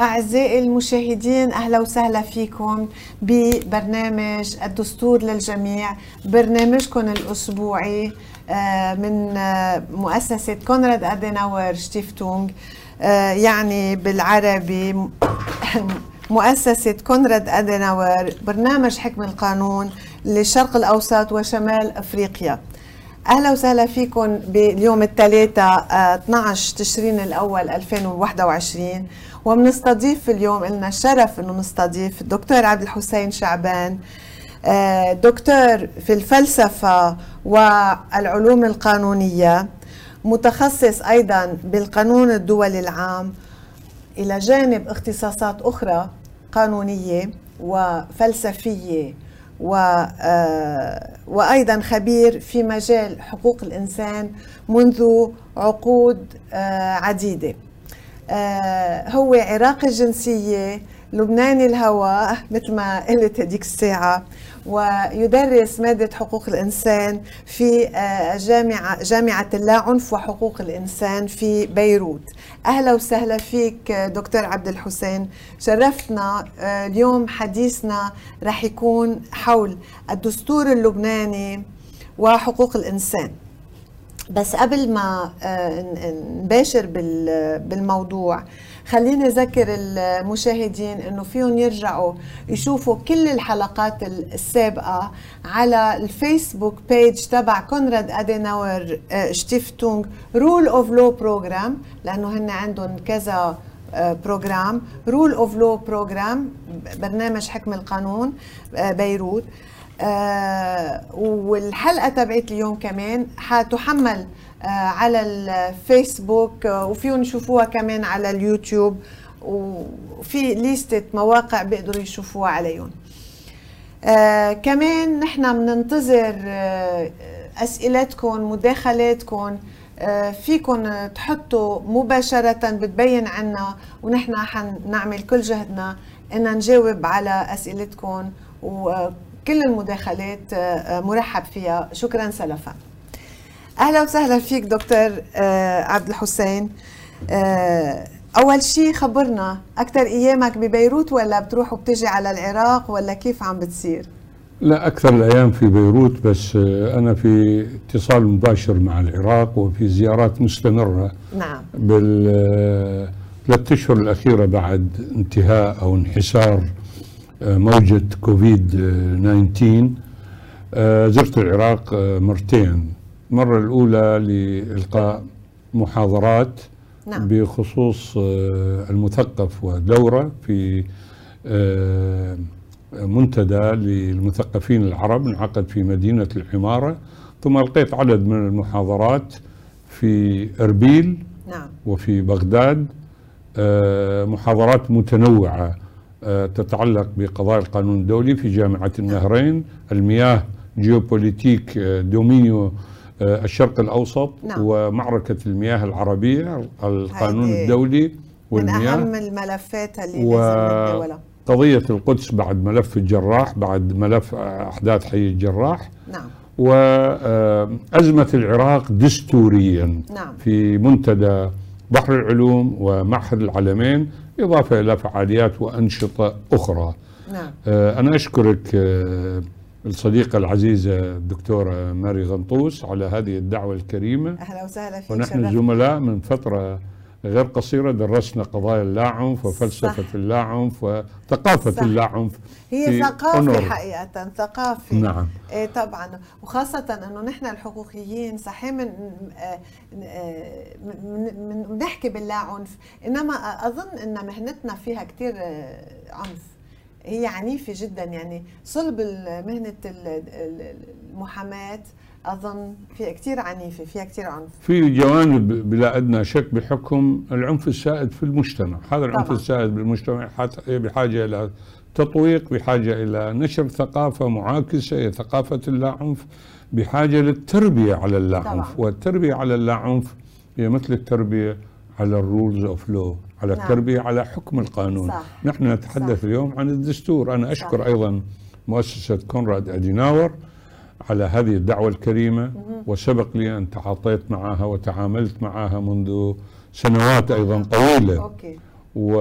أعزائي المشاهدين أهلا وسهلا فيكم ببرنامج الدستور للجميع برنامجكم الأسبوعي آه، من آه، مؤسسة كونراد أديناور شتيفتونغ آه، يعني بالعربي مؤسسة كونراد أديناور برنامج حكم القانون للشرق الأوسط وشمال أفريقيا. أهلا وسهلا فيكم باليوم الثلاثاء 12 تشرين الأول 2021 وبنستضيف اليوم لنا الشرف إنه نستضيف الدكتور عبد الحسين شعبان آه، دكتور في الفلسفة والعلوم القانونية متخصص أيضا بالقانون الدولي العام إلى جانب اختصاصات أخرى قانونية وفلسفية و آه، وأيضا خبير في مجال حقوق الإنسان منذ عقود آه، عديدة. آه، هو عراقي الجنسية لبناني الهوى مثل ما قلت هذيك الساعة. ويدرس مادة حقوق الإنسان في جامعة جامعة اللاعنف وحقوق الإنسان في بيروت. أهلا وسهلا فيك دكتور عبد الحسين. شرفتنا اليوم حديثنا رح يكون حول الدستور اللبناني وحقوق الإنسان. بس قبل ما نباشر بالموضوع خليني أذكر المشاهدين إنه فيهم يرجعوا يشوفوا كل الحلقات السابقة على ال Facebook page تبع Konrad Adenauer Stiftung Rule of Law Program لأنه هن عندهم كذا program Rule of Law Program برنامج حكم القانون آه، بيروت. آه والحلقة تبعت اليوم كمان حتحمل آه على الفيسبوك آه وفيهم يشوفوها كمان على اليوتيوب وفي ليستة مواقع بيقدروا يشوفوها عليهم. آه كمان نحن بننتظر آه أسئلتكم مداخلاتكم آه فيكم تحطوا مباشرة بتبين عنا ونحن حنعمل كل جهدنا إن نجاوب على اسئلتكم كل المداخلات آه، مرحب فيها. شكرا سلفا. أهلا وسهلا فيك دكتور آه، عبد الحسين. آه، أول شيء خبرنا أكثر أيامك ببيروت ولا بتروح وبتجي على العراق ولا كيف عم بتصير؟ لا أكثر الأيام في بيروت بس أنا في اتصال مباشر مع العراق وفي زيارات مستمرة. نعم. بالثلاث أشهر الأخيرة بعد انتهاء أو انحسار موجة كوفيد 19 آه، زرت العراق آه، مرتين المرة الأولى لإلقاء محاضرات نعم. بخصوص آه، المثقف ودورة في منتدى للمثقفين العرب انعقد في مدينة العمارة ثم ألقيت عدد من المحاضرات في أربيل نعم. وفي بغداد محاضرات متنوعة تتعلق بقضايا القانون الدولي في جامعة النهرين المياه géopolitique آه، du Moyen آه، الشرق الأوسط نعم. ومعركة المياه العربية القانون الدولي والمياه. من أهم الملفات اللي و... قضية القدس بعد ملف الجراح بعد ملف أحداث حي الجراح. نعم. وأزمة العراق دستوريا. نعم. في منتدى بحر العلوم ومعهد العلمين إضافة إلى فعاليات وأنشطة أخرى. نعم. آه، أنا أشكرك آه، الصديقة العزيزة الدكتورة ماري غنطوس على هذه الدعوة الكريمة. أهلا وسهلا فيك ونحن زملاء من فترة غير قصيرة درسنا قضايا اللاعنف وفلسفة صح. اللاعنف وثقافة صح. اللاعنف هي ثقافة حقيقة ثقافة. نعم. إيه طبعا. وخاصة إنه نحن الحقوقيين صحيح من من بنحكي باللاعنف. إنما أظن إن مهنتنا فيها كثير عنف. هي عنيفة جدا يعني صلب مهنة المحاماة أظن فيها كثير عنيفة فيها كثير عنف في جوانب بلا أدنى شك بحكم العنف السائد في المجتمع هذا العنف طبعا. السائد بالمجتمع بحاجة إلى تطويق بحاجة إلى نشر ثقافة معاكسة ثقافة اللاعنف بحاجة للتربية على اللاعنف والتربية على اللاعنف هي مثل التربية على ال rules of law على نعم. التربية على حكم القانون صح. نحن نتحدث صح. اليوم عن الدستور أنا أشكر صح. أيضا مؤسسة كونراد اديناور على هذه الدعوة الكريمة وسبق لي أن تعاطيت معها وتعاملت معها منذ سنوات أيضا طويلة أوكي. و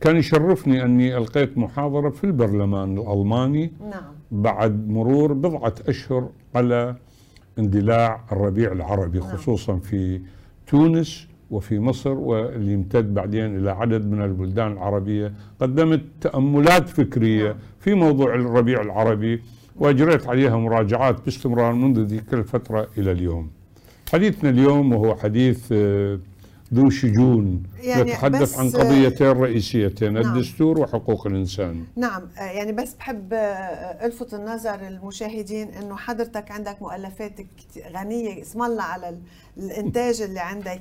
كان يشرفني أني ألقيت محاضرة في البرلمان الألماني نعم بعد مرور بضعة أشهر على اندلاع الربيع العربي نعم. خصوصا في تونس وفي مصر واللي يمتد بعدين إلى عدد من البلدان العربية قدمت تأملات فكرية نعم. في موضوع الربيع العربي وأجريت عليها مراجعات باستمرار منذ ذيك الفترة إلى اليوم. حديثنا اليوم وهو حديث آه، ذو شجون يعني يتحدث بس- عن قضيتين رئيسيتين نعم. الدستور وحقوق الإنسان. نعم آه، يعني بس بحب آه، ألفت النظر المشاهدين إنه حضرتك عندك مؤلفات غنية اسم الله على ال- الإنتاج اللي عندك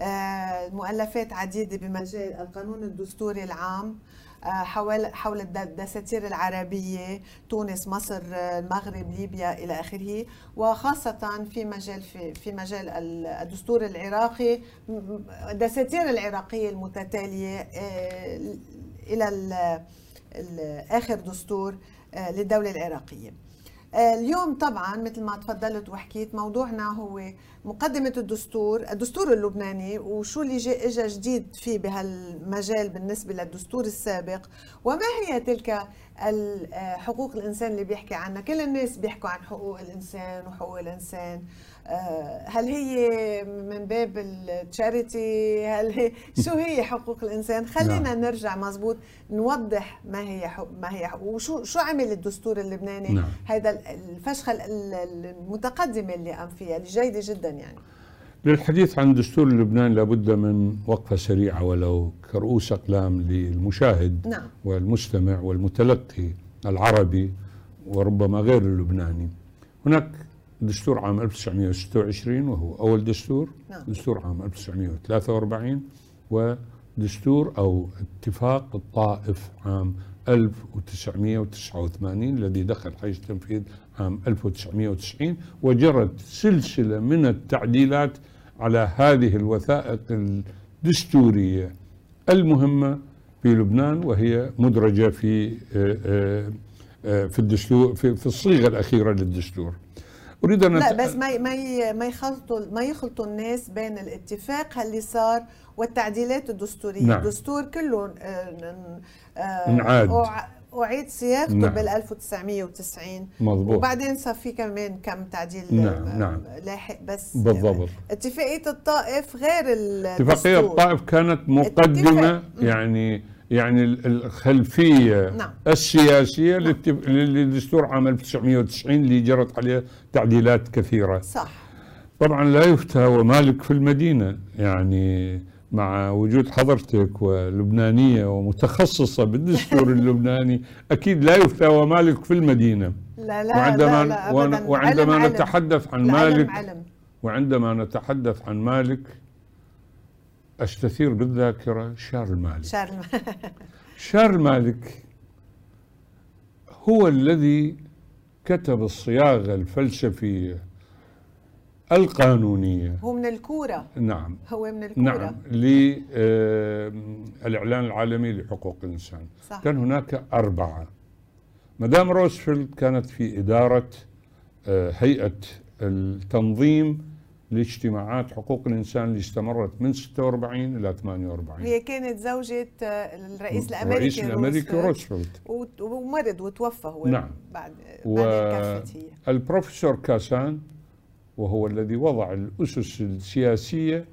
آه، مؤلفات عديدة بمجال القانون الدستوري العام. آه، حول حول الد- الدساتير العربية تونس مصر آه، المغرب ليبيا إلى آخره وخاصة في مجال في في مجال ال- الدستور العراقي الدساتير العراقية المتتالية آه، إلى ال- ال- آخر دستور آه، للدولة العراقية. آه، اليوم طبعا مثل ما تفضلت وحكيت موضوعنا هو مقدمة الدستور الدستور اللبناني وشو اللي جاء اجى جديد فيه بهالمجال بالنسبة للدستور السابق وما هي تلك حقوق الإنسان اللي بيحكي عنها. كل الناس بيحكوا عن حقوق الإنسان وحقوق الإنسان. آه، هل هي من باب التشاريتي؟ هل هي شو هي حقوق الإنسان؟ خلينا نرجع مزبوط نوضح ما هي ما هي وشو شو عمل الدستور اللبناني؟ نعم. هذا الفشخة ال- ال- المتقدمة اللي قام فيها اللي جيدة جدا يعني. للحديث عن دستور لبنان لابد من وقفة سريعة ولو كرؤوس أقلام للمشاهد نعم والمستمع والمتلقي العربي وربما غير اللبناني هناك دستور عام 1926 وهو أول دستور نعم. دستور عام 1943 ودستور أو اتفاق الطائف عام 1989 الذي دخل حيز التنفيذ عام 1990 وجرت سلسلة من التعديلات على هذه الوثائق الدستورية المهمة في لبنان وهي مدرجة في آه، آه، آه، في الدستور في في الصيغة الأخيرة للدستور أريد أن لا بس ما ما ما يخلطوا ما يخلطوا الناس بين الاتفاق اللي صار والتعديلات الدستورية نعم. الدستور كله انعاد. أعيد صياغته نعم. بال 1990 مضبوط وبعدين صار في كمان كم تعديل نعم، نعم. لاحق بس بالضبط اتفاقية الطائف غير الدستور الطائف كانت اتفاق. يعني يعني ال- الخلفية نعم. السياسية للتف- للدستور عام 1990 اللي جرت عليه تعديلات كثيرة صح طبعا لا يفتى ومالك في المدينة يعني مع وجود حضرتك ولبنانية ومتخصصة بالدستور اللبناني أكيد لا يفتى ومالك في المدينة لا لا وعندما لا, لا. وعندما علم. نتحدث عن مالك علم وعندما نتحدث عن مالك أستثير بالذاكرة شارل مالك شارل شارل مالك هو الذي كتب الصياغة الفلسفية القانونية. هو من الكورة. نعم. هو من الكورة. نعم. للإعلان العالمي لحقوق الإنسان. صح. كان هناك أربعة. مدام روزفلت كانت في إدارة آه، هيئة التنظيم لاجتماعات حقوق الإنسان اللي استمرت من 46 إلى 48 هي كانت زوجة آه، الرئيس الأمريكي الرئيس الأمريكي روزفلت. ومرض وتوفى هو. نعم. بعد و- كفت هي البروفيسور كاسان وهو الذي وضع الأسس السياسية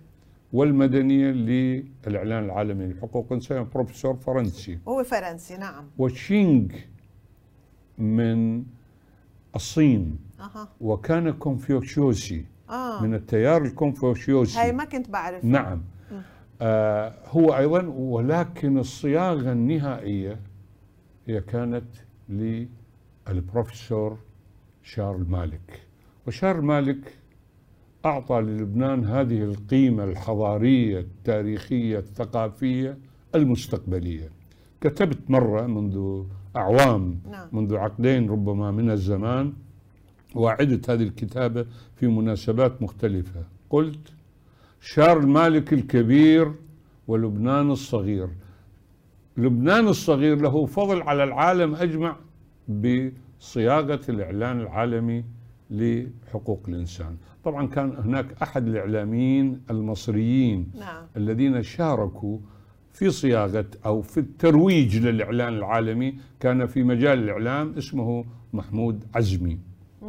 والمدنية للإعلان العالمي. لحقوق الإنسان بروفيسور فرنسي. هو فرنسي نعم. وشينغ من الصين. أها. وكان كونفوشيوسي. آه. من التيار هاي الكونفوشيوسي ما كنت بعرف نعم. آه هو أيضا ولكن الصياغة النهائية هي كانت للبروفيسور شارل مالك. وشارل مالك أعطى للبنان هذه القيمة الحضارية التاريخية الثقافية المستقبلية. كتبت مرة منذ أعوام نعم. منذ عقدين ربما من الزمان وأعدت هذه الكتابة في مناسبات مختلفة. قلت شارل مالك الكبير ولبنان الصغير. لبنان الصغير له فضل على العالم أجمع بصياغة الإعلان العالمي لحقوق الإنسان. طبعا كان هناك أحد الإعلاميين المصريين نعم. الذين شاركوا في صياغة أو في الترويج للإعلان العالمي كان في مجال الإعلام اسمه محمود عزمي.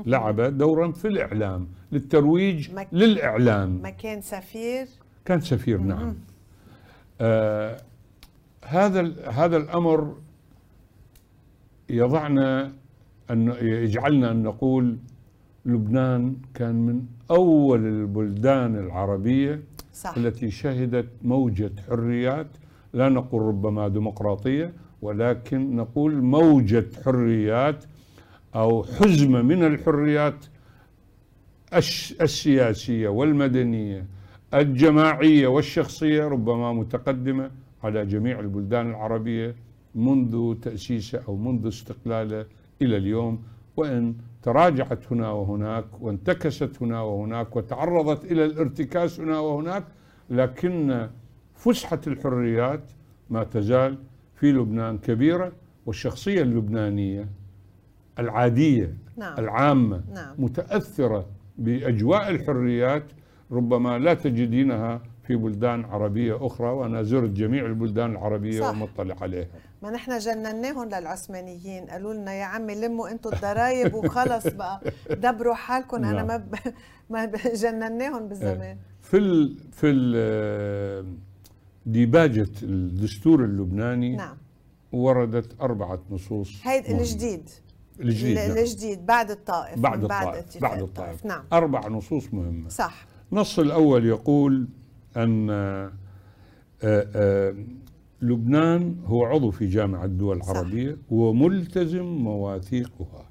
لعب دورا في الإعلام للترويج مك... للإعلام. ما كان سفير. كان سفير نعم. آه هذا هذا الأمر يضعنا أن يجعلنا أن نقول لبنان كان من أول البلدان العربية صح. التي شهدت موجة حريات لا نقول ربما ديمقراطية ولكن نقول موجة حريات أو حزمة من الحريات السياسية والمدنية الجماعية والشخصية ربما متقدمة على جميع البلدان العربية منذ تأسيسه أو منذ استقلاله إلى اليوم وإن تراجعت هنا وهناك وانتكست هنا وهناك وتعرضت إلى الارتكاس هنا وهناك لكن فسحة الحريات ما تزال في لبنان كبيرة والشخصية اللبنانية العادية نعم. العامة نعم. متأثرة بأجواء الحريات ربما لا تجدينها في بلدان عربية أخرى وأنا زرت جميع البلدان العربية صح. ومطلع عليها ما نحن جنناهم للعثمانيين. قالوا لنا يا عمي لموا أنتم الضرايب وخلص بقى. دبروا حالكم. أنا نعم. ما ب... ما. جنناهم بالزمان. في ال في ال ديباجة الدستور اللبناني نعم. وردت أربعة نصوص هيدا. الجديد. الجديد ال- نعم. الجديد بعد الطائف بعد الطائف بعد الطائف. نعم. أربع نصوص مهمة. صح. النص الأول يقول أن آه، آه، لبنان هو عضو في جامعة الدول صح. العربية وملتزم مواثيقها.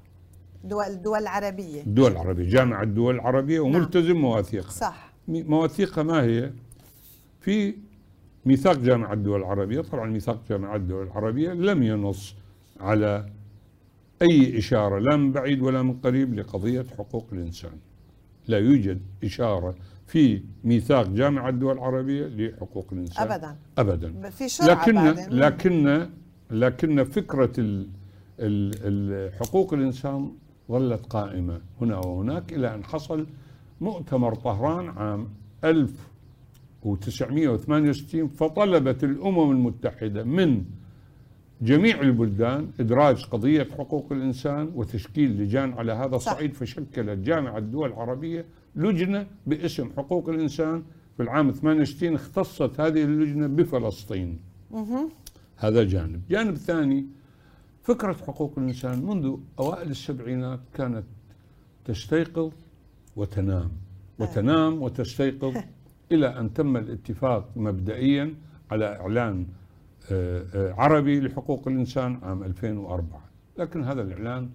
دول الدول العربية الدول العربية جامعة الدول العربية وملتزم مواثيقها. صح. مواثيقها ما هي؟ في ميثاق جامعة الدول العربية. طبعا ميثاق جامعة الدول العربية لم ينص على أي إشارة لا من بعيد ولا من قريب لقضية حقوق الإنسان. لا يوجد إشارة في ميثاق جامعة الدول العربية لحقوق الإنسان. ابدا. أبدا. في شرعة لكن بعدين. لكن لكن فكرة ال حقوق الإنسان ظلت قائمة هنا وهناك إلى أن حصل مؤتمر طهران عام 1968 فطلبت الأمم المتحدة من جميع البلدان إدراج قضية حقوق الإنسان وتشكيل لجان على هذا. الصعيد فشكلت جامعة الدول العربية لجنة باسم حقوق الإنسان. في العام 68 اختصت هذه اللجنة بفلسطين. هذا جانب. جانب ثاني فكرة حقوق الإنسان منذ أوائل السبعينات كانت تستيقظ وتنام. وتنام وتستيقظ إلى أن تم الاتفاق مبدئيا على إعلان آه، آه، عربي لحقوق الإنسان عام 2004 لكن هذا الإعلان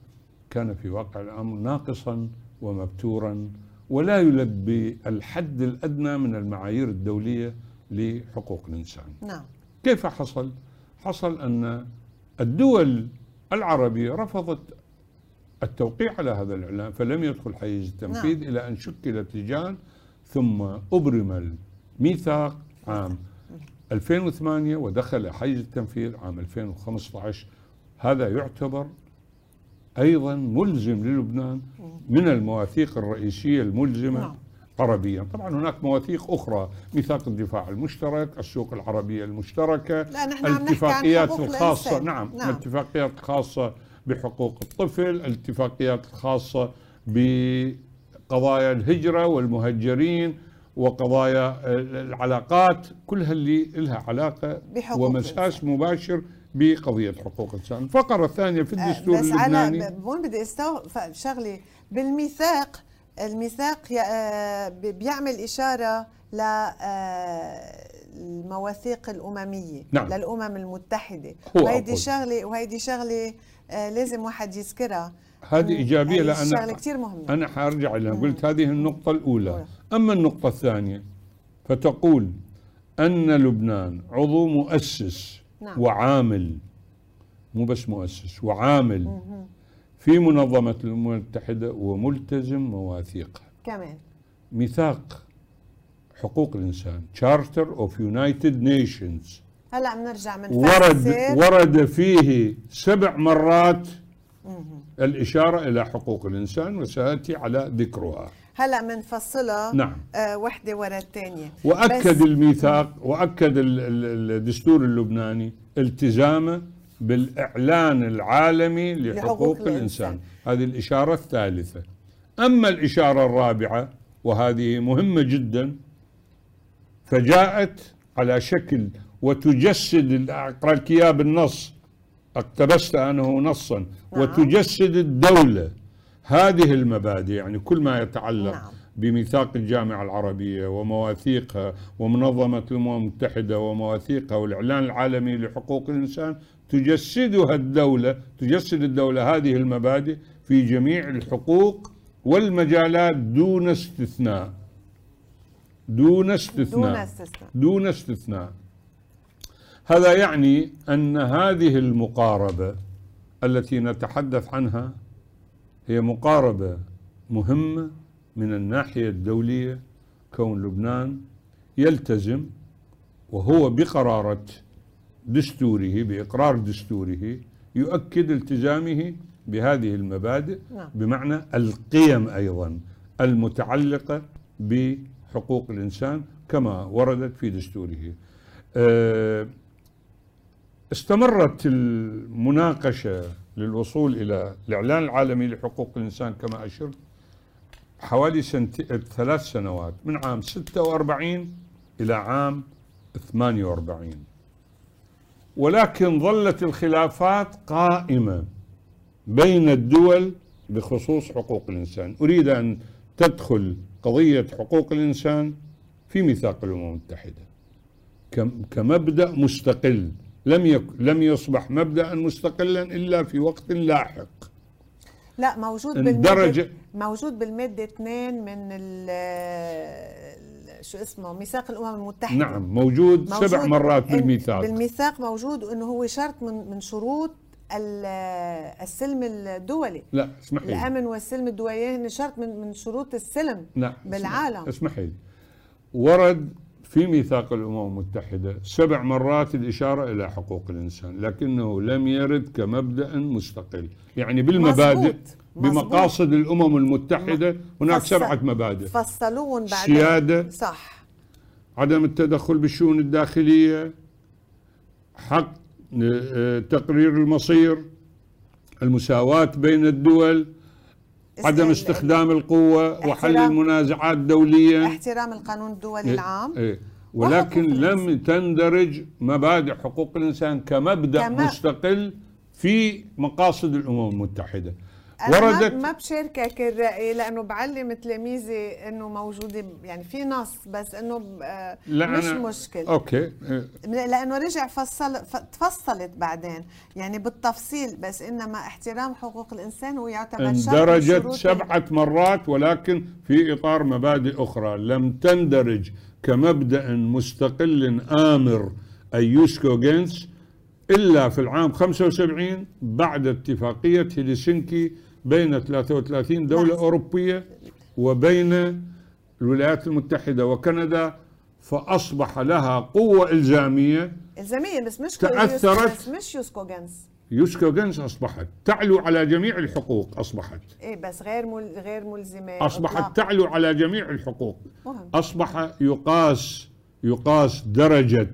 كان في واقع الأمر ناقصا ومبتورا ولا يلبي الحد الأدنى من المعايير الدولية لحقوق الإنسان نعم كيف حصل؟ حصل أن الدول العربية رفضت التوقيع على هذا الإعلان فلم يدخل حيز التنفيذ نعم. إلى أن شكلت لجان ثم أبرم الميثاق عام 2008 ودخل حيز التنفيذ عام 2015 هذا يعتبر أيضا ملزم للبنان من المواثيق الرئيسية الملزمة نعم. عربيا طبعا هناك مواثيق أخرى ميثاق الدفاع المشترك السوق العربية المشتركة لا نحن عن الاتفاقيات حقوق الخاصة الإنسان. نعم, نعم. الاتفاقيات الخاصة بحقوق الطفل الاتفاقيات الخاصة بقضايا الهجرة والمهجرين وقضايا العلاقات كلها اللي لها علاقة بحقوق ومساس. مباشر بقضية حقوق الإنسان الفقرة الثانية في الدستور آه، بس اللبناني على ب- هون بدي استوقف شغله بالميثاق الميثاق آه، بيعمل إشارة ل آه، المواثيق الأممية نعم. للأمم المتحدة هو وهيدي. شغله وهيدي شغله آه، لازم واحد يذكرها هذه إيجابية هي لأن شغله كثير مهمة أنا حارجع لها قلت هذه النقطة الأولى أولى. أما النقطة الثانية فتقول أن لبنان عضو مؤسس نعم. وعامل مو بس مؤسس وعامل في منظمة الأمم المتحدة وملتزم مواثيقها. كمان. ميثاق حقوق الإنسان Charter of United Nations. هلا بنرجع من ورد ورد فيه سبع مرات. الإشارة إلى حقوق الإنسان وسأتي على ذكرها. هلا بنفصلها نعم. آه وحدة ورا الثانية وأكد الميثاق وأكد الدستور اللبناني التزامه بالإعلان العالمي لحقوق, لحقوق الإنسان. الإنسان. هذه الإشارة الثالثة. أما الإشارة الرابعة وهذه مهمة جدا فجاءت على شكل وتجسد أقرأ لك بالنص اقتبست أنه نصا. نعم. وتجسد الدولة. هذه المبادئ يعني كل ما يتعلق نعم. بميثاق الجامعة العربية ومواثيقها ومنظمة الأمم المتحدة ومواثيقها والإعلان العالمي لحقوق الإنسان تجسدها الدولة تجسد الدولة هذه المبادئ في جميع الحقوق والمجالات دون استثناء دون استثناء دون استثناء, دون استثناء. هذا يعني أن هذه المقاربة التي نتحدث عنها هي مقاربة مهمة من الناحية الدولية كون لبنان يلتزم وهو بقرارة دستوره بإقرار دستوره يؤكد التزامه بهذه المبادئ نعم. بمعنى القيم أيضا المتعلقة بحقوق الإنسان كما وردت في دستوره آه، استمرت المناقشة للوصول إلى الإعلان العالمي لحقوق الإنسان كما أشرت حوالي سنت... ثلاث سنوات من عام 46 إلى عام 48 ولكن ظلت الخلافات قائمة بين الدول بخصوص حقوق الإنسان. أريد أن تدخل قضية حقوق الإنسان في ميثاق الأمم المتحدة. كمبدأ مستقل لم يك لم يصبح مبدأ مستقلا إلا في وقت لاحق. لا موجود بالمادة موجود بالمادة 2 من شو اسمه ميثاق الأمم المتحدة. نعم موجود, موجود سبع مرات بالميثاق. بالميثاق موجود انه هو شرط من من شروط السلم الدولي. لا اسمحي لي. الأمن والسلم الدولي هن شرط من من شروط السلم لا بالعالم. اسمحي لي. ورد في ميثاق الأمم المتحدة سبع مرات الإشارة إلى حقوق الإنسان لكنه لم يرد كمبدأ مستقل. يعني بالمبادئ مزبوط. بمقاصد الأمم المتحدة هناك فصل سبعة مبادئ. فصلوهم بعد سيادة صح. عدم التدخل بالشؤون الداخلية حق آه، تقرير المصير المساواة بين الدول عدم استخدام القوة وحل المنازعات دوليا. احترام القانون الدولي إيه العام. إيه. ولكن لم تندرج مبادئ حقوق الإنسان كمبدأ كما مستقل في مقاصد الأمم المتحدة. وردت ما بشاركك الرأي لأنه بعلم تلاميذي إنه موجودة يعني في نص بس إنه لا مش مشكل أوكي. لأنه رجع فصل تفصلت بعدين يعني بالتفصيل بس إنما احترام حقوق الإنسان هو يعتبر شرط اندرجت سبعة مرات ولكن في إطار مبادئ أخرى. لم تندرج كمبدأ مستقل آمر أي jus cogens إلا في العام 75 بعد اتفاقية هيلسنكي بين 33 دولة نعم. أوروبية وبين الولايات المتحدة وكندا فأصبح لها قوة إلزامية. إلزامية بس مش تأثرت. بس مش jus cogens. jus cogens أصبحت. تعلو على جميع الحقوق أصبحت. إيه بس غير مل غير ملزمة أصبحت أطلاق. تعلو على جميع الحقوق. مهم. أصبح يقاس يقاس درجة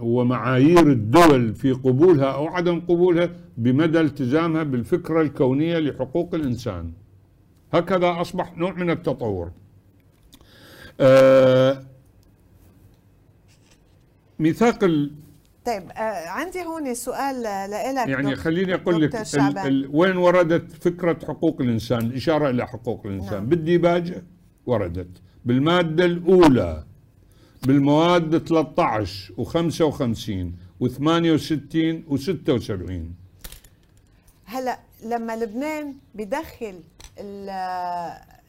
ومعايير الدول في قبولها أو عدم قبولها بمدى التزامها بالفكرة الكونية لحقوق الإنسان. هكذا أصبح نوع من التطور. آه، ميثاق ال طيب آه عندي هون سؤال لك يعني خليني أقول لك ال ال وين وردت فكرة حقوق الإنسان الاشاره إلى حقوق الإنسان نعم. بالديباجه وردت بالمادة الأولى بالمواد 13 و55 و68 و76 هلا لما لبنان بدخل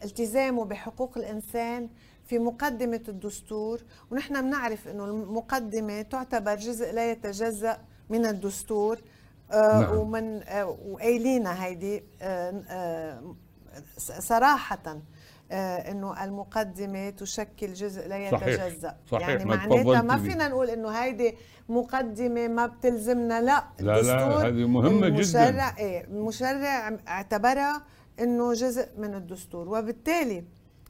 التزامه بحقوق الإنسان في مقدمة الدستور ونحن بنعرف إنه المقدمة تعتبر جزء لا يتجزأ من الدستور آه نعم. ومن آه وقايلينها هيدي آه آه صراحة إنه المقدمة تشكل جزء لا يتجزأ. صحيح. يعني معناتها ما فينا نقول إنه هيدي مقدمة ما بتلزمنا. لا لا لا هذه مهمة المشرع جدا إيه المشرع اعتبرها إنه جزء من الدستور. وبالتالي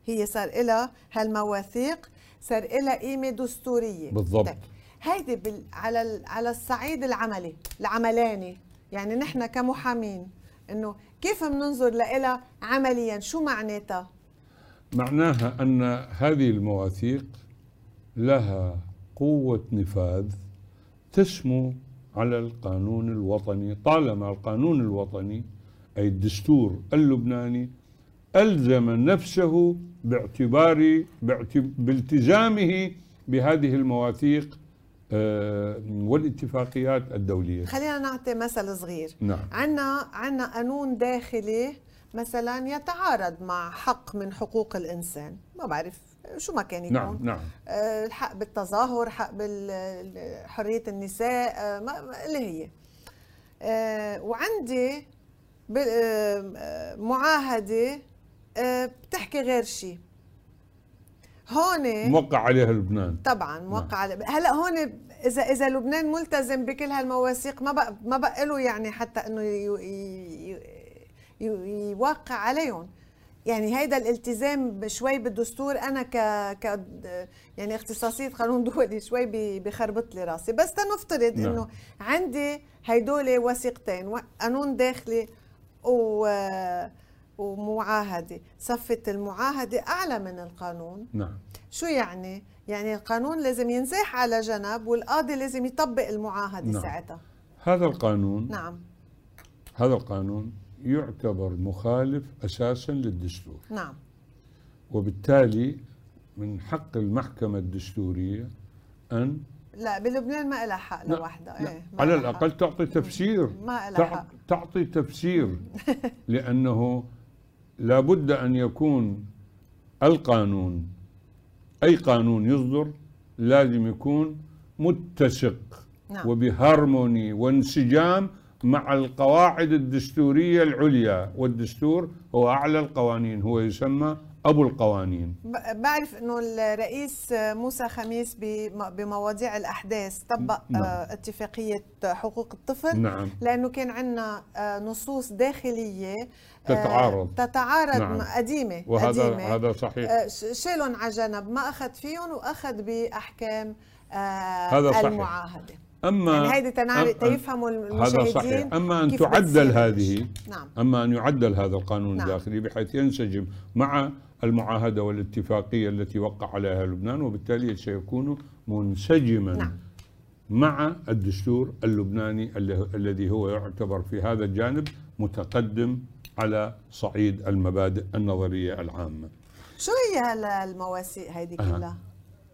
هي صار لها هالمواثيق صار لها قيمة دستورية. بالضبط. طيب. هيدي بال... على على الصعيد العملي العملاني. يعني نحن كمحامين إنه كيف بننظر لها عمليا؟ شو معناتها؟ معناها أن هذه المواثيق لها قوة نفاذ تسمو على القانون الوطني طالما القانون الوطني أي الدستور اللبناني ألزم نفسه باعتبار بالتزامه بهذه المواثيق آه، والاتفاقيات الدولية. خلينا نعطي مثل صغير. نعم. عندنا عندنا قانون داخلي مثلا يتعارض مع حق من حقوق الإنسان. ما بعرف شو ما كان يكون. نعم. نعم آه، الحق بالتظاهر حق بحريه النساء آه، اللي هي. وعندي معاهدة بتحكي غير شيء هون موقع عليها لبنان. طبعا نعم. موقع على هلأ هون اذا إذا لبنان ملتزم بكل هالمواثيق ما بقى ما بقى له يعني حتى إنه يوقع عليهم. يعني هيدا الالتزام شوي بالدستور أنا ك ك يعني اختصاصية قانون دولي شوي بخربط لي راسي. بس تنفترض نعم. إنه عندي هيدول وثيقتين قانون داخلي و ومعاهدة. صفة المعاهدة أعلى من القانون. نعم. شو يعني؟ يعني القانون لازم ينزاح على جنب والقاضي لازم يطبق المعاهدة نعم. ساعتها. هذا القانون نعم. هذا القانون يعتبر مخالف أساسا للدستور. نعم. وبالتالي من حق المحكمة الدستورية أن لا بلبنان ما لها حق لوحدها إيه على الأقل تعطي تفسير. ما لها حق. تعطي تفسير. لأنه لابد أن يكون القانون أي قانون يصدر لازم يكون متسق. نعم. وبهارموني وانسجام مع القواعد الدستورية العليا والدستور هو أعلى القوانين هو يسمى أبو القوانين بعرف إنه الرئيس موسى خميس بمواضيع الأحداث طبق نعم. آه، اتفاقية حقوق الطفل نعم. لأنه كان عندنا آه، نصوص داخلية آه، تتعارض تتعارض نعم. قديمة وهذا قديمة. هذا صحيح شالهم على جنب ما أخذ فيهم وأخذ بأحكام هذا صحيح. أما يعني هيدي تنعرف المشاهدين هذا صحيح أما أن تعدل هذه نعم. أما أن يعدل هذا القانون نعم. الداخلي بحيث ينسجم مع المعاهدة والاتفاقية التي وقع عليها لبنان وبالتالي سيكون منسجما نعم. مع الدستور اللبناني الذي هو يعتبر في هذا الجانب متقدم على صعيد المبادئ النظرية العامة. شو هي المواثيق هذه كلها؟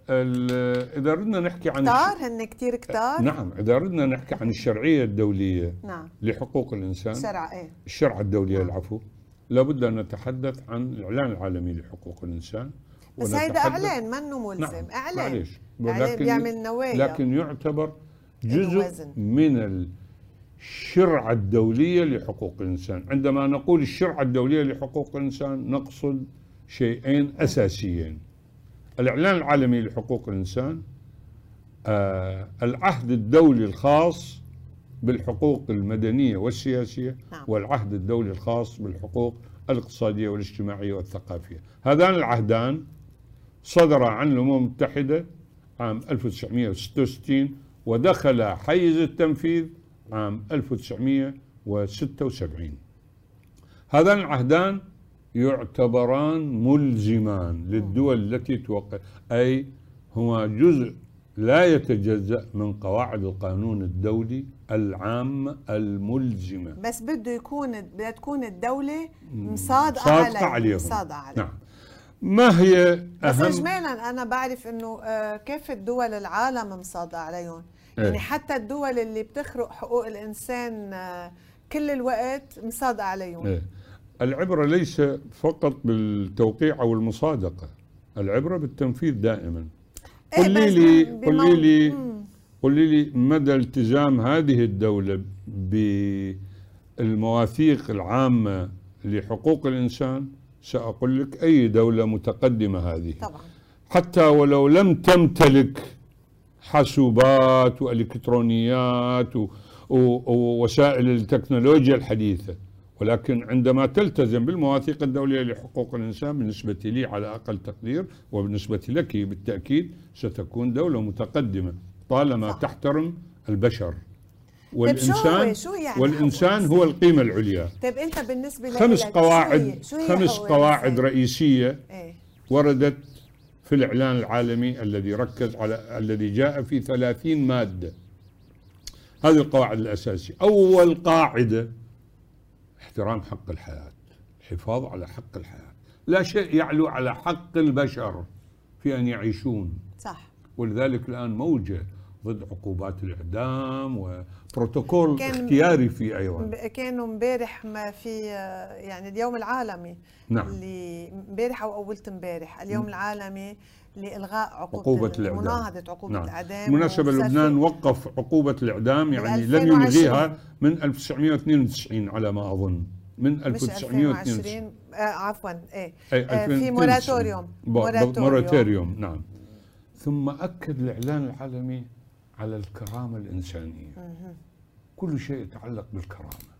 إذا ردنا نحكي عن كتار هن كثير كتار؟ نعم إذا ردنا نحكي عن الشرعية الدولية نعم. لحقوق الإنسان الشرع إيه. الشرع الدولي نعم. العفو لابد أن نتحدث عن الإعلان العالمي لحقوق الإنسان. بس هيدا إعلان منه ملزم. نعم. إعلان. معلش إعلان بيعمل نوايا. لكن يعتبر جزء من الشرعة الدولية لحقوق الإنسان. عندما نقول الشرعة الدولية لحقوق الإنسان نقصد شيئين أساسيين. الإعلان العالمي لحقوق الإنسان آه العهد الدولي الخاص بالحقوق المدنية والسياسية نعم. والعهد الدولي الخاص بالحقوق الاقتصادية والاجتماعية والثقافية هذان العهدان صدرا عن الأمم المتحدة عام 1966 ودخل حيز التنفيذ عام 1976 هذان العهدان يعتبران ملزمان للدول التي توقع أي هما جزء لا يتجزأ من قواعد القانون الدولي العام الملزمة. بس بده يكون بدها تكون الدولة مصادقة صادقة عليهم. مصادقة عليهم. نعم. ما هي أهم؟ بس إجمالا أنا بعرف إنه آه، كافة دول العالم مصادقة عليهم؟ يعني إيه؟ حتى الدول اللي بتخرق حقوق الإنسان آه، كل الوقت مصادقة عليهم. إيه؟ العبرة ليس فقط بالتوقيع أو المصادقة العبرة بالتنفيذ دائما. إيه قولي لي قولي لي قولي لي مدى التزام هذه الدولة بالمواثيق العامة لحقوق الإنسان؟ سأقول لك أي دولة متقدمة هذه. طبعا. حتى ولو لم تمتلك حاسوبات وإلكترونيات ووسائل التكنولوجيا الحديثة ولكن عندما تلتزم بالمواثيق الدولية لحقوق الإنسان بالنسبة لي على أقل تقدير وبالنسبة لك بالتأكيد ستكون دولة متقدمة طالما صح. تحترم البشر. والإنسان شو يعني والإنسان هو القيمة العليا. طيب أنت بالنسبة لك خمس قواعد شو هي خمس قواعد رئيسية إيه؟ وردت في الإعلان العالمي الذي ركز على الذي جاء في ثلاثين مادة. هذه القواعد الأساسية. أول قاعدة احترام حق الحياة الحفاظ على حق الحياة. لا شيء يعلو على حق البشر في أن يعيشون. صح. ولذلك الآن موجة ضد عقوبات الإعدام وبروتوكول اختياري في أيضا. كانوا امبارح ما في يعني اليوم العالمي نعم. اللي امبارح أو أولت امبارح اليوم العالمي لإلغاء عقوبة, عقوبة الإعدام. مناهضة عقوبة نعم. الإعدام بالمناسبة لبنان وقف عقوبة الإعدام يعني لم يلغيها من 1992 على ما أظن. من 1992 آه عفوا إيه آه في moratorium moratorium. نعم. ثم أكد الإعلان العالمي على الكرامة الإنسانية. كل شيء يتعلق بالكرامة.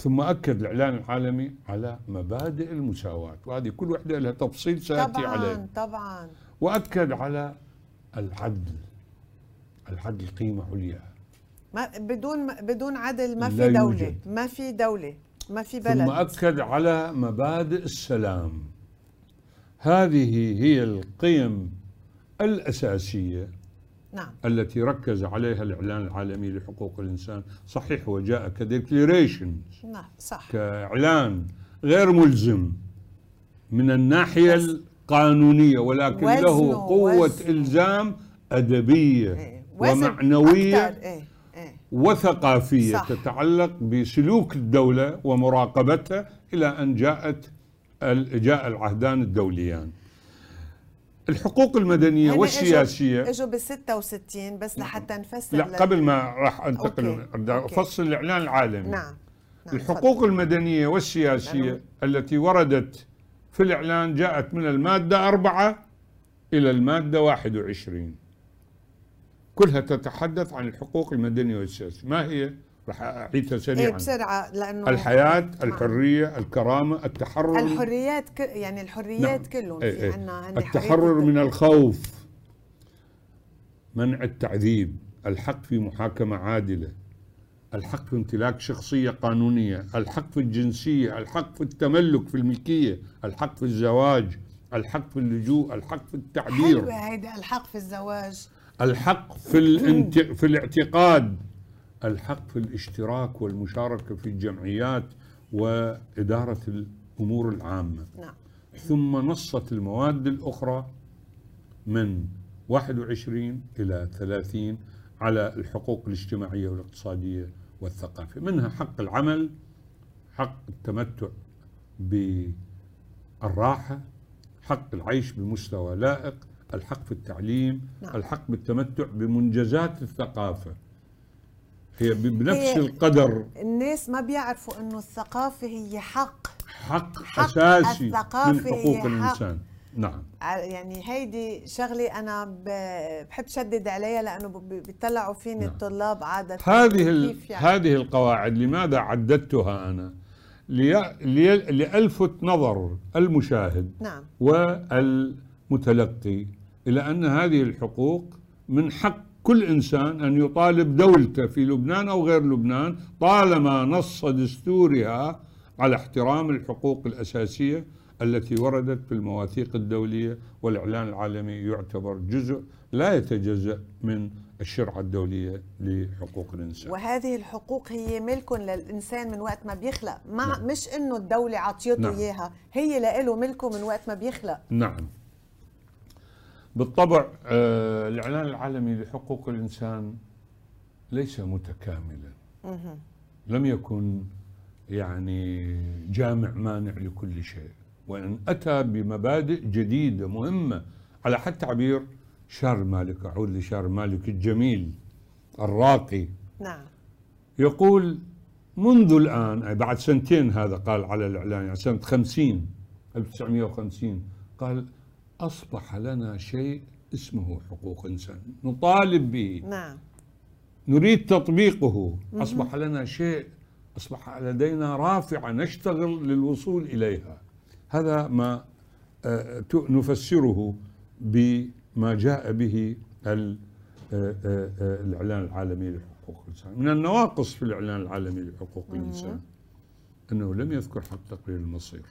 ثم أكد الإعلان العالمي على مبادئ المساواة. وهذه كل وحدة لها تفصيل سيأتي طبعاً عليه. طبعا. وأكد على العدل العدل قيمة عليا ما بدون بدون عدل ما في دولة يوجد. ما في دولة ما في بلد. ثم أكد على مبادئ السلام. هذه هي القيم الأساسية نعم. التي ركز عليها الإعلان العالمي لحقوق الإنسان صحيح هو جاء كديكليريشن نعم صح كإعلان غير ملزم من الناحية القانونية ولكن له قوة وزنه. إلزام أدبية إيه. ومعنوية إيه. إيه. وثقافية صح. تتعلق بسلوك الدولة ومراقبتها إلى أن جاءت جاء العهدان الدوليان الحقوق المدنية والسياسية إجوا بال 66 بس لحتى نفسر لا قبل ما راح انتقل أفصل الإعلان العالمي نعم, نعم. الحقوق فضل. المدنية والسياسية نعم. التي وردت في الإعلان جاءت من المادة أربعة إلى المادة 21 كلها تتحدث عن الحقوق المدنية والسياسية ما هي؟ راح اعيدها سريعا إيه بسرعة لأنه الحياة. الحرية الكرامة التحرر. الحريات ك... يعني الحريات نعم. كلهم في إيه. عنا التحرر من الخوف. منع التعذيب. الحق في محاكمة عادلة. الحق في امتلاك شخصية قانونية. الحق في الجنسية. الحق في التملك في الملكية. الحق في الزواج. الحق في اللجوء. الحق في التعبير. حلوة هيدا الحق في الزواج. الحق في الانت... في الاعتقاد. الحق في الاشتراك والمشاركة في الجمعيات وإدارة الأمور العامة نعم. ثم نصت المواد الأخرى من 21 إلى 30 على الحقوق الاجتماعية والاقتصادية والثقافية منها حق العمل حق التمتع بالراحة حق العيش بمستوى لائق الحق في التعليم نعم. الحق بالتمتع بمنجزات الثقافة هي بنفس هي القدر الناس ما بيعرفوا إنه الثقافة هي حق حق, حق أساسي الثقافة من حقوق الإنسان نعم يعني هيدي شغلة أنا بحب شدد عليها لأنه بيطلعوا فيني نعم. الطلاب عادة هذه. يعني. هذه القواعد لماذا عددتها أنا؟ لي... لي... لالفت نظر المشاهد نعم. والمتلقي إلى أن هذه الحقوق من حق كل إنسان أن يطالب دولته في لبنان أو غير لبنان طالما نص دستورها على احترام الحقوق الأساسية التي وردت في المواثيق الدولية والإعلان العالمي يعتبر جزء لا يتجزأ من الشرعة الدولية لحقوق الإنسان وهذه الحقوق هي ملك للإنسان من وقت ما بيخلق مع نعم. مش إنه الدولة عطيته نعم. إياها هي له ملكه من وقت ما بيخلق نعم بالطبع آه، الإعلان العالمي لحقوق الإنسان ليس متكاملا. لم يكن يعني جامع مانع لكل شيء. وإن أتى بمبادئ جديدة مهمة على حد تعبير شارل مالك أعود لشارل مالك الجميل الراقي. نعم. يقول منذ الآن بعد سنتين هذا قال على الإعلان يعني سنة 50 1950 قال أصبح لنا شيء اسمه حقوق إنسان. نطالب به. نعم. نريد تطبيقه. أصبح لنا شيء أصبح لدينا رافعة نشتغل للوصول إليها. هذا ما آه، نفسره بما جاء به آه، آه، الإعلان العالمي لحقوق الإنسان. من النواقص في الإعلان العالمي لحقوق الإنسان أنه لم يذكر حق تقرير المصير.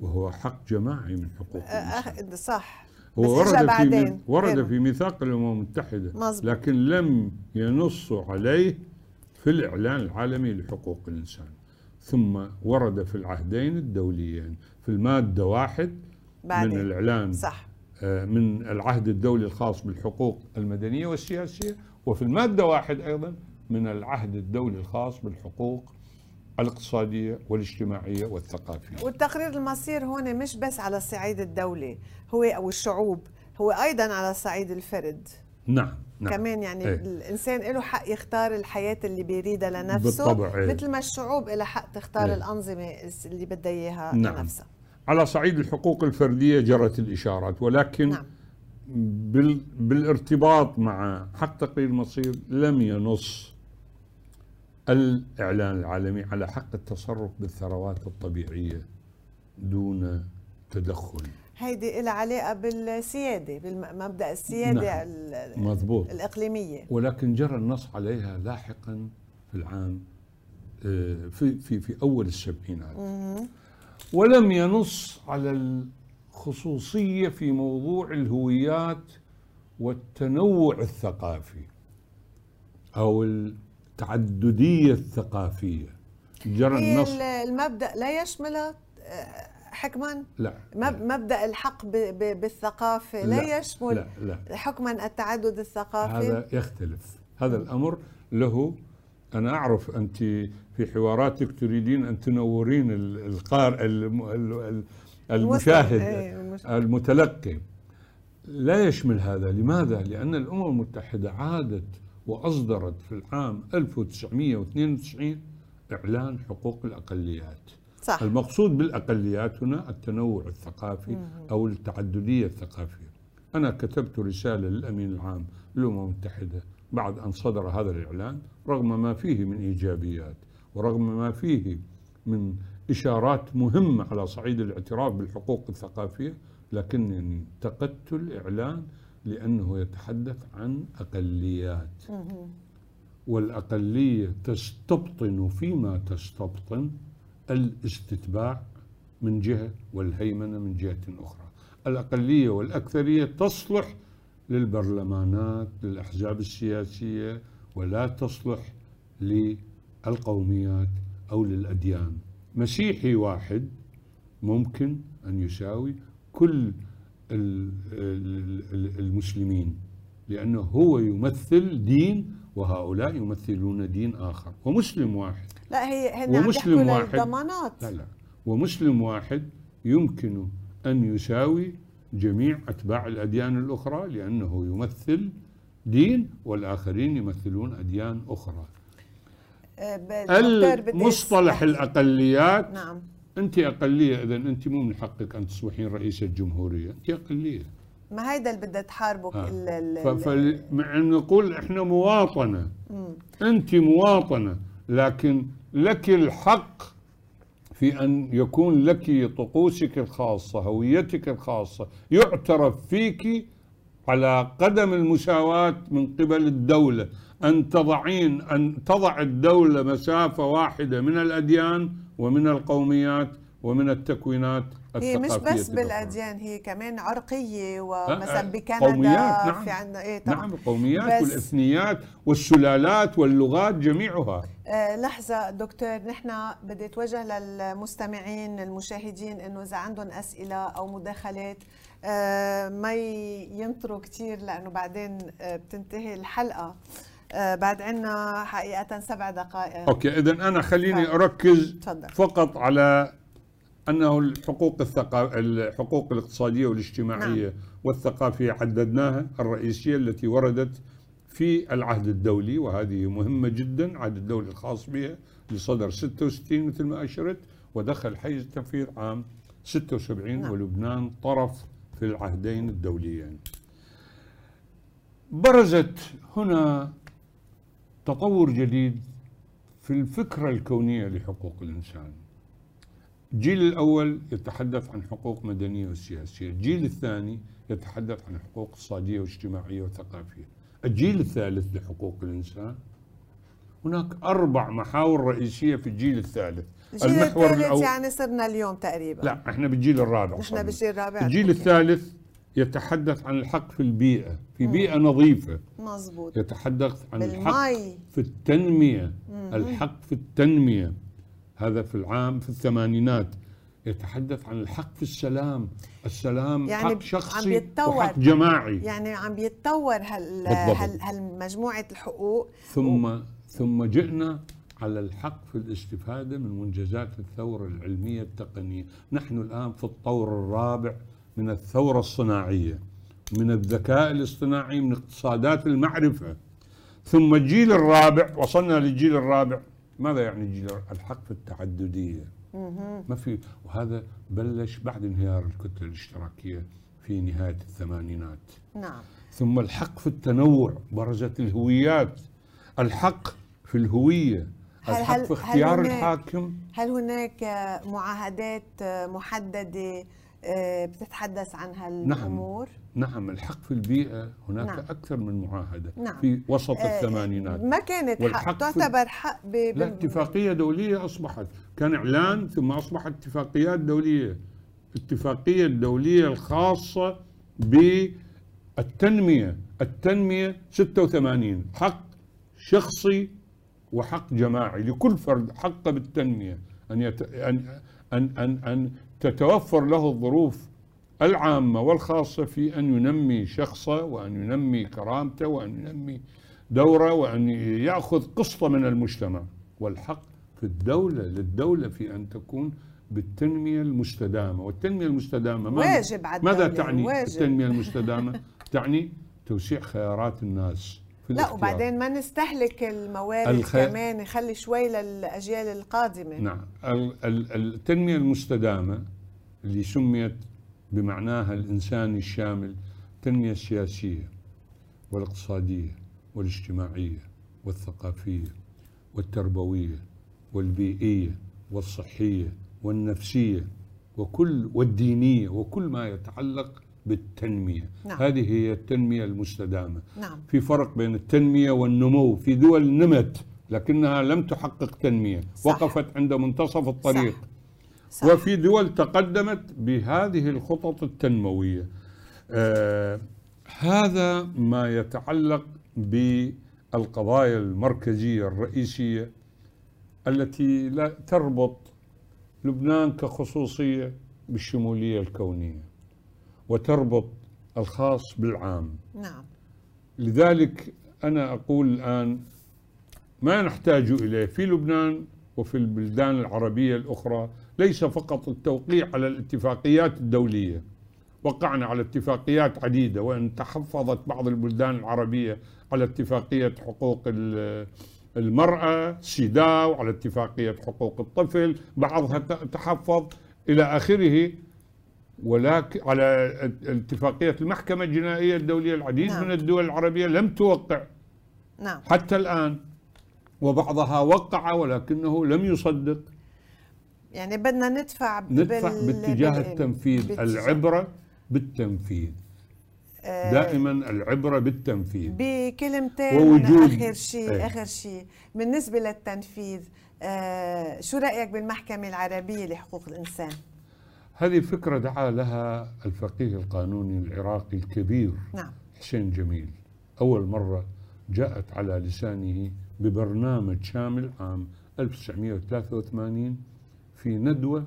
وهو حق جماعي من حقوق الإنسان. صح. هو ورد في ورد في ميثاق الأمم المتحدة مزبوط. لكن لم ينصوا عليه في الإعلان العالمي لحقوق الإنسان. ثم ورد في العهدين الدوليين في المادة واحد بعدين. من الإعلان صح. آه، من العهد الدولي الخاص بالحقوق المدنية والسياسية وفي المادة واحد أيضا من العهد الدولي الخاص بالحقوق الاقتصادية والاجتماعية والثقافية والتقرير المصير هون مش بس على الصعيد الدولي هو أو الشعوب هو أيضا على صعيد الفرد نعم نعم. كمان يعني إيه؟ الإنسان له حق يختار الحياة اللي بيريدها لنفسه بالطبع إيه؟ مثل ما الشعوب لها حق تختار إيه؟ الأنظمة اللي بدها إياها نعم. لنفسها على صعيد الحقوق الفردية جرت الإشارات ولكن نعم. بال... بالارتباط مع حق تقرير المصير لم ينص الإعلان العالمي على حق التصرف بالثروات الطبيعية دون تدخل هيدي لها علاقة بالسيادة بمبدأ السيادة نعم. مضبوط. الإقليمية ولكن جرى النص عليها لاحقا في العام آه، في في في أول السبعينات ولم ينص على الخصوصية في موضوع الهويات والتنوع الثقافي أو التعددية الثقافية. جرى النص. المبدأ لا يشمل حكما؟ لا. مبدأ الحق بالثقافة لا, لا. يشمل لا لا. حكما التعدد الثقافي. هذا يختلف. هذا الأمر له أنا أعرف أنت في حواراتك تريدين أن تنورين القار المشاهد إيه، المتلقي. لا يشمل هذا. لماذا؟ لأن الأمم المتحدة عادت وأصدرت في العام 1992 إعلان حقوق الأقليات. صح. المقصود بالأقليات هنا التنوع الثقافي أو التعددية الثقافية. أنا كتبت رسالة للأمين العام للأمم المتحدة بعد أن صدر هذا الإعلان رغم ما فيه من إيجابيات ورغم ما فيه من إشارات مهمة على صعيد الاعتراف بالحقوق الثقافية لكنني انتقدت الإعلان لأنه يتحدث عن أقليات. والأقلية تستبطن فيما تستبطن الاستتباع من جهة والهيمنة من جهة أخرى. الأقلية والأكثرية تصلح للبرلمانات للأحزاب السياسية ولا تصلح للقوميات أو للأديان. مسيحي واحد ممكن أن يساوي كل المسلمين لأنه هو يمثل دين وهؤلاء يمثلون دين آخر. ومسلم واحد. لا هي هن ومسلم واحد. ضمانات لا لا. ومسلم واحد يمكن أن يساوي جميع أتباع الأديان الأخرى لأنه يمثل دين والآخرين يمثلون أديان أخرى. أه، المصطلح الأقليات نعم. أنت أقلية اذا أنت مو من حقك أن تصبحين رئيسه جمهوريه أنت أقلية. ما هيدا اللي بدها تحاربك مع ان نقول إحنا مواطنة. مم. أنت مواطنة لكن لك الحق في أن يكون لك طقوسك الخاصة هويتك الخاصة يعترف فيك على قدم المساواة من قبل الدولة. أن تضعين أن تضع الدولة مسافة واحدة من الأديان ومن القوميات ومن التكوينات هي مش بس بالأديان هي كمان عرقية ومثلا بكندا قوميات نعم. في عندنا إيه طبعا. نعم القوميات والإثنيات والسلالات واللغات جميعها. آه لحظة دكتور نحن بدي أتوجه للمستمعين المشاهدين إنه إذا عندهم أسئلة أو مداخلات آه ما ينطروا كثير لأنه بعدين آه بتنتهي الحلقة. آه، بعد عنا حقيقة سبع دقائق أوكي إذا أنا خليني أركز تفضل. فقط على أنه الحقوق الثقا... الحقوق الاقتصادية والاجتماعية نعم. والثقافية عددناها الرئيسية التي وردت في العهد الدولي وهذه مهمة جدا العهد الدولي الخاص بها اللي صدر 66 مثل ما أشرت ودخل حيز التنفيذ عام 76 نعم. ولبنان طرف في العهدين الدوليين برزت هنا تطور جديد في الفكرة الكونية لحقوق الإنسان. الجيل الأول يتحدث عن حقوق مدنية وسياسية الجيل الثاني يتحدث عن حقوق اقتصادية واجتماعية وثقافية. الجيل الثالث لحقوق الإنسان هناك أربع محاور رئيسية في الجيل الثالث. الجيل المحور الثالث يعني صرنا اليوم تقريبا. لا إحنا بالجيل الرابع إحنا بالجيل الرابع الجيل الثالث يتحدث عن الحق في البيئة في بيئة نظيفة. مزبوط يتحدث عن بالمي. الحق في التنمية. الحق في التنمية. هذا في العام في الثمانينات. يتحدث عن الحق في السلام. السلام يعني حق شخصي عم بيتطور وحق جماعي. يعني عم بيتطور هال هال هالمجموعة الحقوق. ثم و... ثم جئنا على الحق في الاستفادة من منجزات الثورة العلمية التقنية. نحن الآن في الطور الرابع من الثورة الصناعية من الذكاء الاصطناعي من اقتصادات المعرفة. ثم الجيل الرابع وصلنا للجيل الرابع. ماذا يعني الجيل الحق في التعددية ما في وهذا بلش بعد انهيار الكتلة الاشتراكية في نهاية الثمانينات. نعم. ثم الحق في التنوع برزت الهويات. الحق في الهوية. الحق هل في اختيار هل الحاكم. هل هناك معاهدات محددة بتتحدث عن هالامور نعم نعم الحق في البيئة هناك نعم. أكثر من معاهدة نعم. في وسط الثمانينات ما كانت حق تعتبر حق ب... لا اتفاقيه دوليه أصبحت كان إعلان ثم أصبحت اتفاقيات دولية الاتفاقية الدولية الخاصة بالتنمية التنمية 86 حق شخصي وحق جماعي لكل فرد حق بالتنمية أن يت... ان ان ان, أن تتوفر له الظروف العامة والخاصة في أن ينمي شخصه وأن ينمي كرامته وأن ينمي دوره وأن يأخذ قسطة من المجتمع والحق في الدولة للدولة في أن تكون بالتنمية المستدامة والتنمية المستدامة واجب على ماذا تعني واجب. التنمية المستدامة؟ تعني توسيع خيارات الناس في لا وبعدين ما نستهلك الموارد الخ... كمان نخلي شوي للأجيال القادمة. نعم. التنمية المستدامة اللي سميت بمعناها الانساني الشامل التنميه السياسيه والاقتصادية والاجتماعية والثقافية والتربوية والبيئية والصحية والنفسية وكل والدينية وكل ما يتعلق بالتنمية نعم. هذه هي التنمية المستدامة نعم. في فرق بين التنمية والنمو في دول نمت لكنها لم تحقق تنمية صح. وقفت عند منتصف الطريق صح. وفي دول تقدمت بهذه الخطط التنموية آه هذا ما يتعلق بالقضايا المركزية الرئيسية التي لا تربط لبنان كخصوصية بالشمولية الكونية وتربط الخاص بالعام. نعم. لذلك أنا أقول الآن ما نحتاج إليه في لبنان وفي البلدان العربية الأخرى ليس فقط التوقيع على الاتفاقيات الدولية. وقعنا على اتفاقيات عديدة وإن تحفظت بعض البلدان العربية على اتفاقية حقوق المرأة سيداو على اتفاقية حقوق الطفل بعضها تحفظ إلى آخره. ولكن على اتفاقية المحكمة الجنائية الدولية العديد نعم. من الدول العربية لم توقع نعم. حتى الآن وبعضها وقع ولكنه لم يصدق يعني بدنا ندفع ندفع باتجاه التنفيذ باتجاه. العبرة بالتنفيذ آه دائما العبرة بالتنفيذ بكلمتين ووجود آخر شيء إيه؟ آخر شيء بالنسبة للتنفيذ آه شو رأيك بالمحكمة العربية لحقوق الإنسان؟ هذه الفكرة دعا لها الفقيه القانوني العراقي الكبير. نعم. حسين جميل. أول مرة جاءت على لسانه ببرنامج شامل عام 1983 في ندوة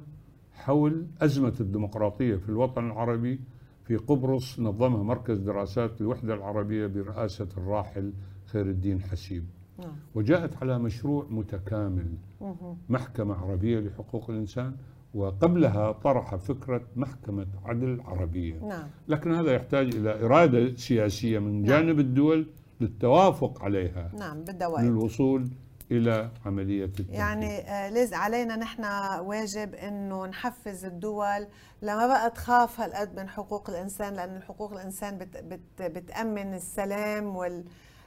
حول أزمة الديمقراطية في الوطن العربي في قبرص نظمها مركز دراسات الوحدة العربية برئاسة الراحل خير الدين حسيب. نعم. وجاءت على مشروع متكامل. محكمة عربية لحقوق الإنسان. وقبلها طرح فكرة محكمة عدل عربية. نعم. لكن هذا يحتاج إلى إرادة سياسية من جانب نعم. الدول للتوافق عليها نعم بالدوائر. للوصول إلى عملية التنفيذ. يعني آه لازم علينا نحن واجب أنه نحفز الدول لما بقى تخاف هالقد من حقوق الإنسان لأن حقوق الإنسان بت بت بتأمن السلام وال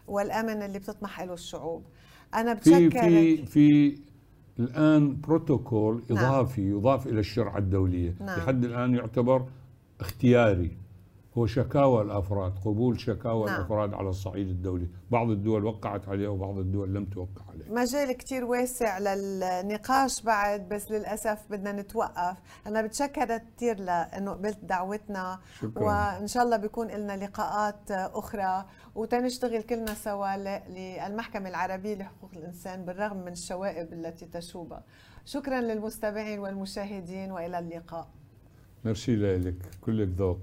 والأمن اللي بتطمح له الشعوب. أنا بتشكر في في في الآن بروتوكول نعم. إضافي يضاف إلى الشرعه الدولية نعم. لحد الآن يعتبر اختياري هو شكاوى الأفراد قبول شكاوى نعم. الأفراد على الصعيد الدولي. بعض الدول وقعت عليه وبعض الدول لم توقع عليه. مجال كتير واسع للنقاش بعد بس للأسف بدنا نتوقف. أنا بتشكر كثير لأنه قبلت دعوتنا. شكرا. وإن شاء الله بيكون لنا لقاءات أخرى. وتنشتغل كلنا سوا للمحكمة العربية لحقوق الإنسان بالرغم من الشوائب التي تشوبها شكرا للمستمعين والمشاهدين وإلى اللقاء. ميرسي لك. كلك ذوق.